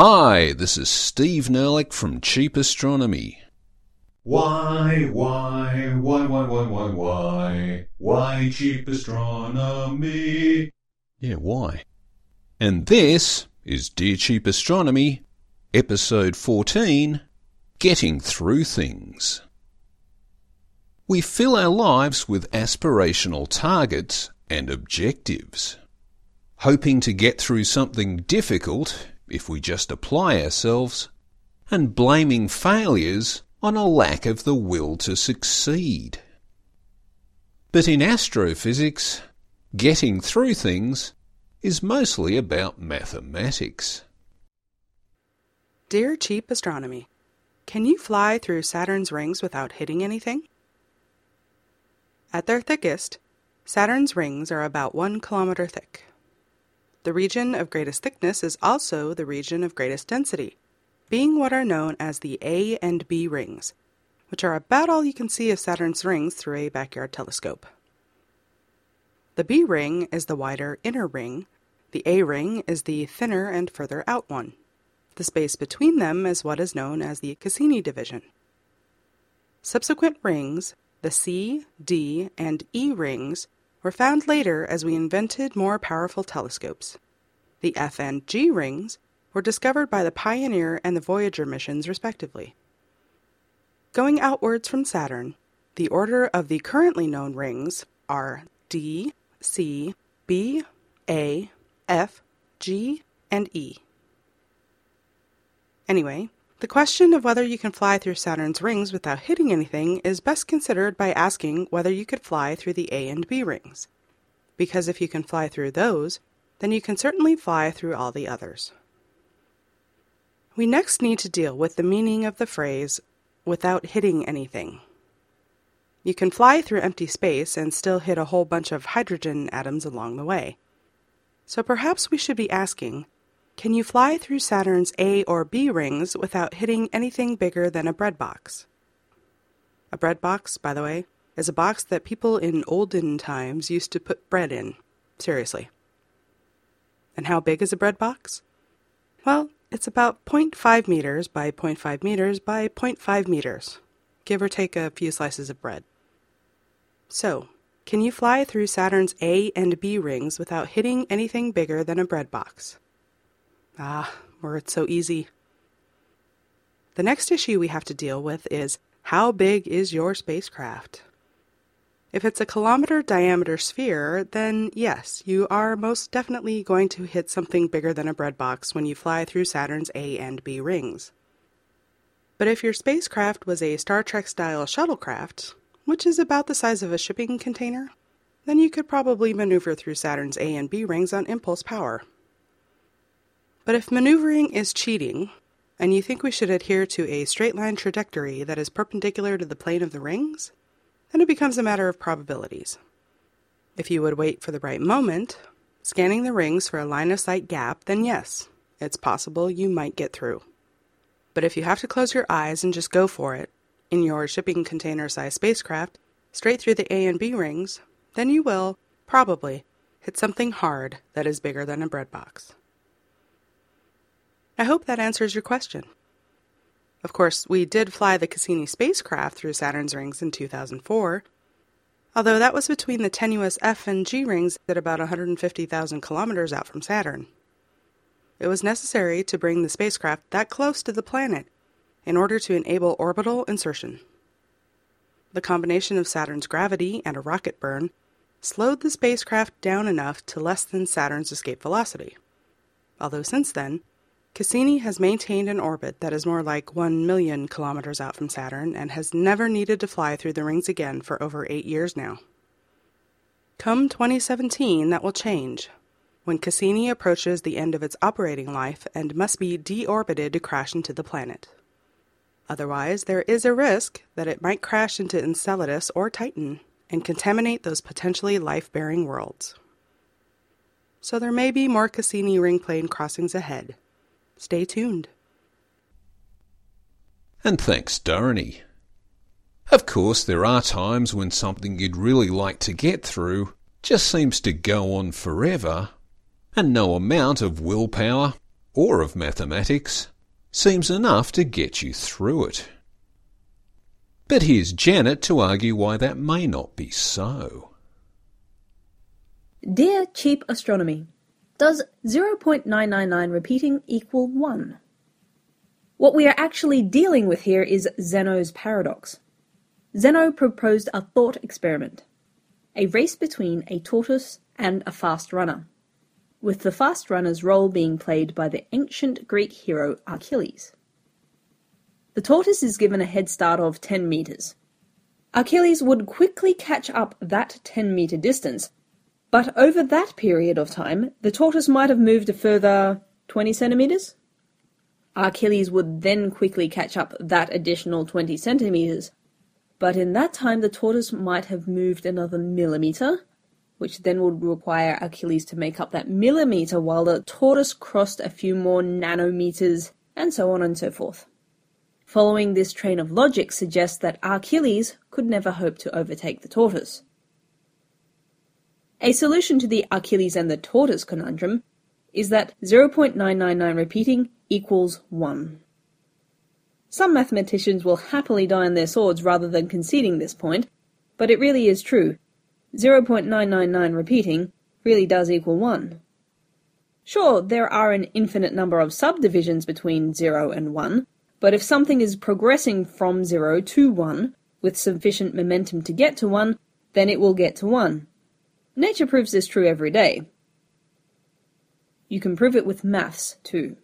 Hi, this is Steve Nerlich from Cheap Astronomy. Why, why, why, why, why, why, why, why cheap astronomy? Yeah, why? And this is Dear Cheap Astronomy, episode 14 Getting Through Things. We fill our lives with aspirational targets and objectives, hoping to get through something difficult if we just apply ourselves, and blaming failures on a lack of the will to succeed. But in astrophysics, getting through things is mostly about mathematics. Dear Cheap Astronomy, can you fly through Saturn's rings without hitting anything? At their thickest, Saturn's rings are about one kilometer thick. The region of greatest thickness is also the region of greatest density, being what are known as the A and B rings, which are about all you can see of Saturn's rings through a backyard telescope. The B ring is the wider inner ring, the A ring is the thinner and further out one. The space between them is what is known as the Cassini division. Subsequent rings, the C, D, and E rings, were found later as we invented more powerful telescopes. The F and G rings were discovered by the Pioneer and the Voyager missions, respectively. Going outwards from Saturn, the order of the currently known rings are D, C, B, A, F, G, and E. Anyway, the question of whether you can fly through Saturn's rings without hitting anything is best considered by asking whether you could fly through the A and B rings. Because if you can fly through those, then you can certainly fly through all the others. We next need to deal with the meaning of the phrase without hitting anything. You can fly through empty space and still hit a whole bunch of hydrogen atoms along the way. So perhaps we should be asking can you fly through Saturn's A or B rings without hitting anything bigger than a bread box? A bread box, by the way, is a box that people in olden times used to put bread in. Seriously. And how big is a bread box? Well, it's about 0.5 meters by 0.5 meters by 0.5 meters, give or take a few slices of bread. So, can you fly through Saturn's A and B rings without hitting anything bigger than a bread box? Ah, were it so easy. The next issue we have to deal with is how big is your spacecraft? If it's a kilometer diameter sphere, then yes, you are most definitely going to hit something bigger than a breadbox when you fly through Saturn's A and B rings. But if your spacecraft was a Star Trek style shuttlecraft, which is about the size of a shipping container, then you could probably maneuver through Saturn's A and B rings on impulse power. But if maneuvering is cheating, and you think we should adhere to a straight line trajectory that is perpendicular to the plane of the rings, then it becomes a matter of probabilities. If you would wait for the right moment, scanning the rings for a line of sight gap, then yes, it's possible you might get through. But if you have to close your eyes and just go for it, in your shipping container sized spacecraft, straight through the A and B rings, then you will, probably, hit something hard that is bigger than a bread box. I hope that answers your question. Of course, we did fly the Cassini spacecraft through Saturn's rings in 2004, although that was between the tenuous F and G rings at about 150,000 kilometers out from Saturn. It was necessary to bring the spacecraft that close to the planet in order to enable orbital insertion. The combination of Saturn's gravity and a rocket burn slowed the spacecraft down enough to less than Saturn's escape velocity. Although since then, Cassini has maintained an orbit that is more like 1 million kilometers out from Saturn and has never needed to fly through the rings again for over eight years now. Come 2017, that will change, when Cassini approaches the end of its operating life and must be deorbited to crash into the planet. Otherwise, there is a risk that it might crash into Enceladus or Titan and contaminate those potentially life bearing worlds. So there may be more Cassini ring plane crossings ahead. Stay tuned. And thanks, Dorothy. Of course, there are times when something you'd really like to get through just seems to go on forever, and no amount of willpower or of mathematics seems enough to get you through it. But here's Janet to argue why that may not be so. Dear Cheap Astronomy, does 0.999 repeating equal 1? What we are actually dealing with here is Zeno's paradox. Zeno proposed a thought experiment, a race between a tortoise and a fast runner, with the fast runner's role being played by the ancient Greek hero Achilles. The tortoise is given a head start of 10 meters. Achilles would quickly catch up that 10 meter distance, but over that period of time, the tortoise might have moved a further 20 centimeters. Achilles would then quickly catch up that additional 20 centimeters, but in that time the tortoise might have moved another millimeter, which then would require Achilles to make up that millimeter while the tortoise crossed a few more nanometers, and so on and so forth. Following this train of logic suggests that Achilles could never hope to overtake the tortoise. A solution to the Achilles and the tortoise conundrum is that 0.999 repeating equals 1. Some mathematicians will happily die on their swords rather than conceding this point, but it really is true. 0.999 repeating really does equal 1. Sure, there are an infinite number of subdivisions between 0 and 1, but if something is progressing from 0 to 1 with sufficient momentum to get to 1, then it will get to 1. Nature proves this true every day. You can prove it with maths too.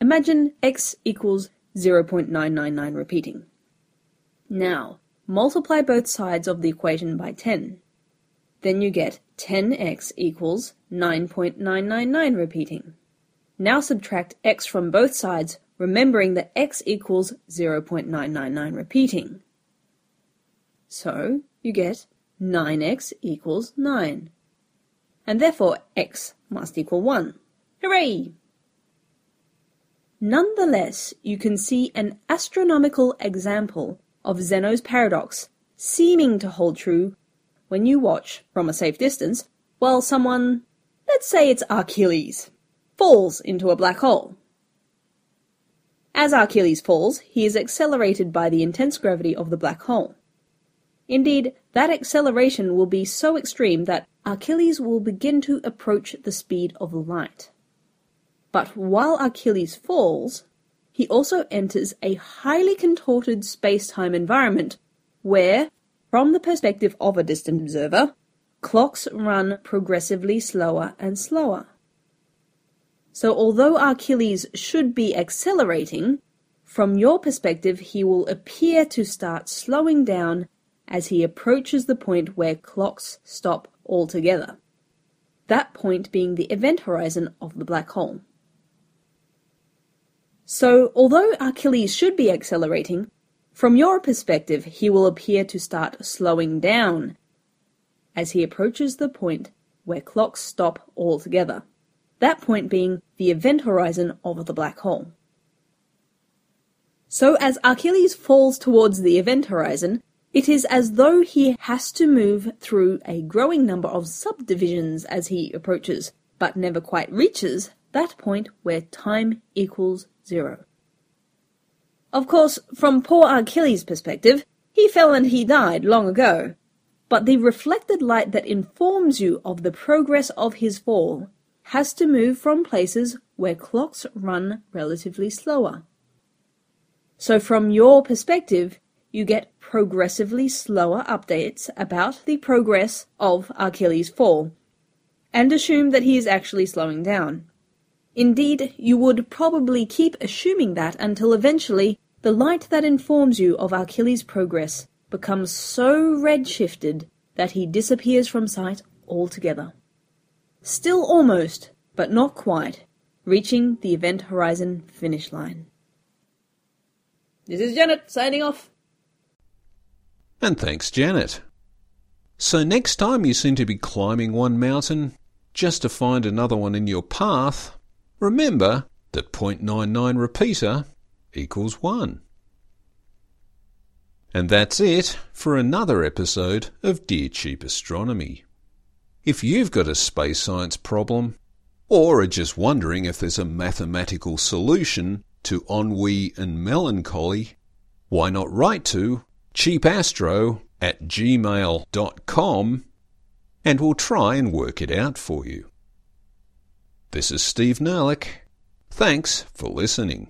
Imagine x equals 0.999 repeating. Now, multiply both sides of the equation by 10. Then you get 10x equals 9.999 repeating. Now subtract x from both sides remembering that x equals 0.999 repeating. So you get 9x equals 9. And therefore x must equal 1. Hooray! Nonetheless, you can see an astronomical example of Zeno's paradox seeming to hold true when you watch from a safe distance while someone, let's say it's Achilles, falls into a black hole. As Achilles falls, he is accelerated by the intense gravity of the black hole. Indeed, that acceleration will be so extreme that Achilles will begin to approach the speed of light. But while Achilles falls, he also enters a highly contorted space-time environment where, from the perspective of a distant observer, clocks run progressively slower and slower. So although Achilles should be accelerating, from your perspective he will appear to start slowing down as he approaches the point where clocks stop altogether. That point being the event horizon of the black hole. So, although Achilles should be accelerating, from your perspective he will appear to start slowing down as he approaches the point where clocks stop altogether that point being the event horizon of the black hole. So as Achilles falls towards the event horizon, it is as though he has to move through a growing number of subdivisions as he approaches, but never quite reaches that point where time equals zero. Of course, from poor Achilles' perspective, he fell and he died long ago. But the reflected light that informs you of the progress of his fall has to move from places where clocks run relatively slower. So from your perspective, you get progressively slower updates about the progress of Achilles' fall, and assume that he is actually slowing down. Indeed, you would probably keep assuming that until eventually the light that informs you of Achilles' progress becomes so redshifted that he disappears from sight altogether. Still almost, but not quite, reaching the event horizon finish line. This is Janet signing off. And thanks, Janet. So next time you seem to be climbing one mountain just to find another one in your path, remember that 0.99 repeater equals 1. And that's it for another episode of Dear Cheap Astronomy. If you've got a space science problem, or are just wondering if there's a mathematical solution to ennui and melancholy, why not write to cheapastro at gmail.com and we'll try and work it out for you. This is Steve Nerlich. Thanks for listening.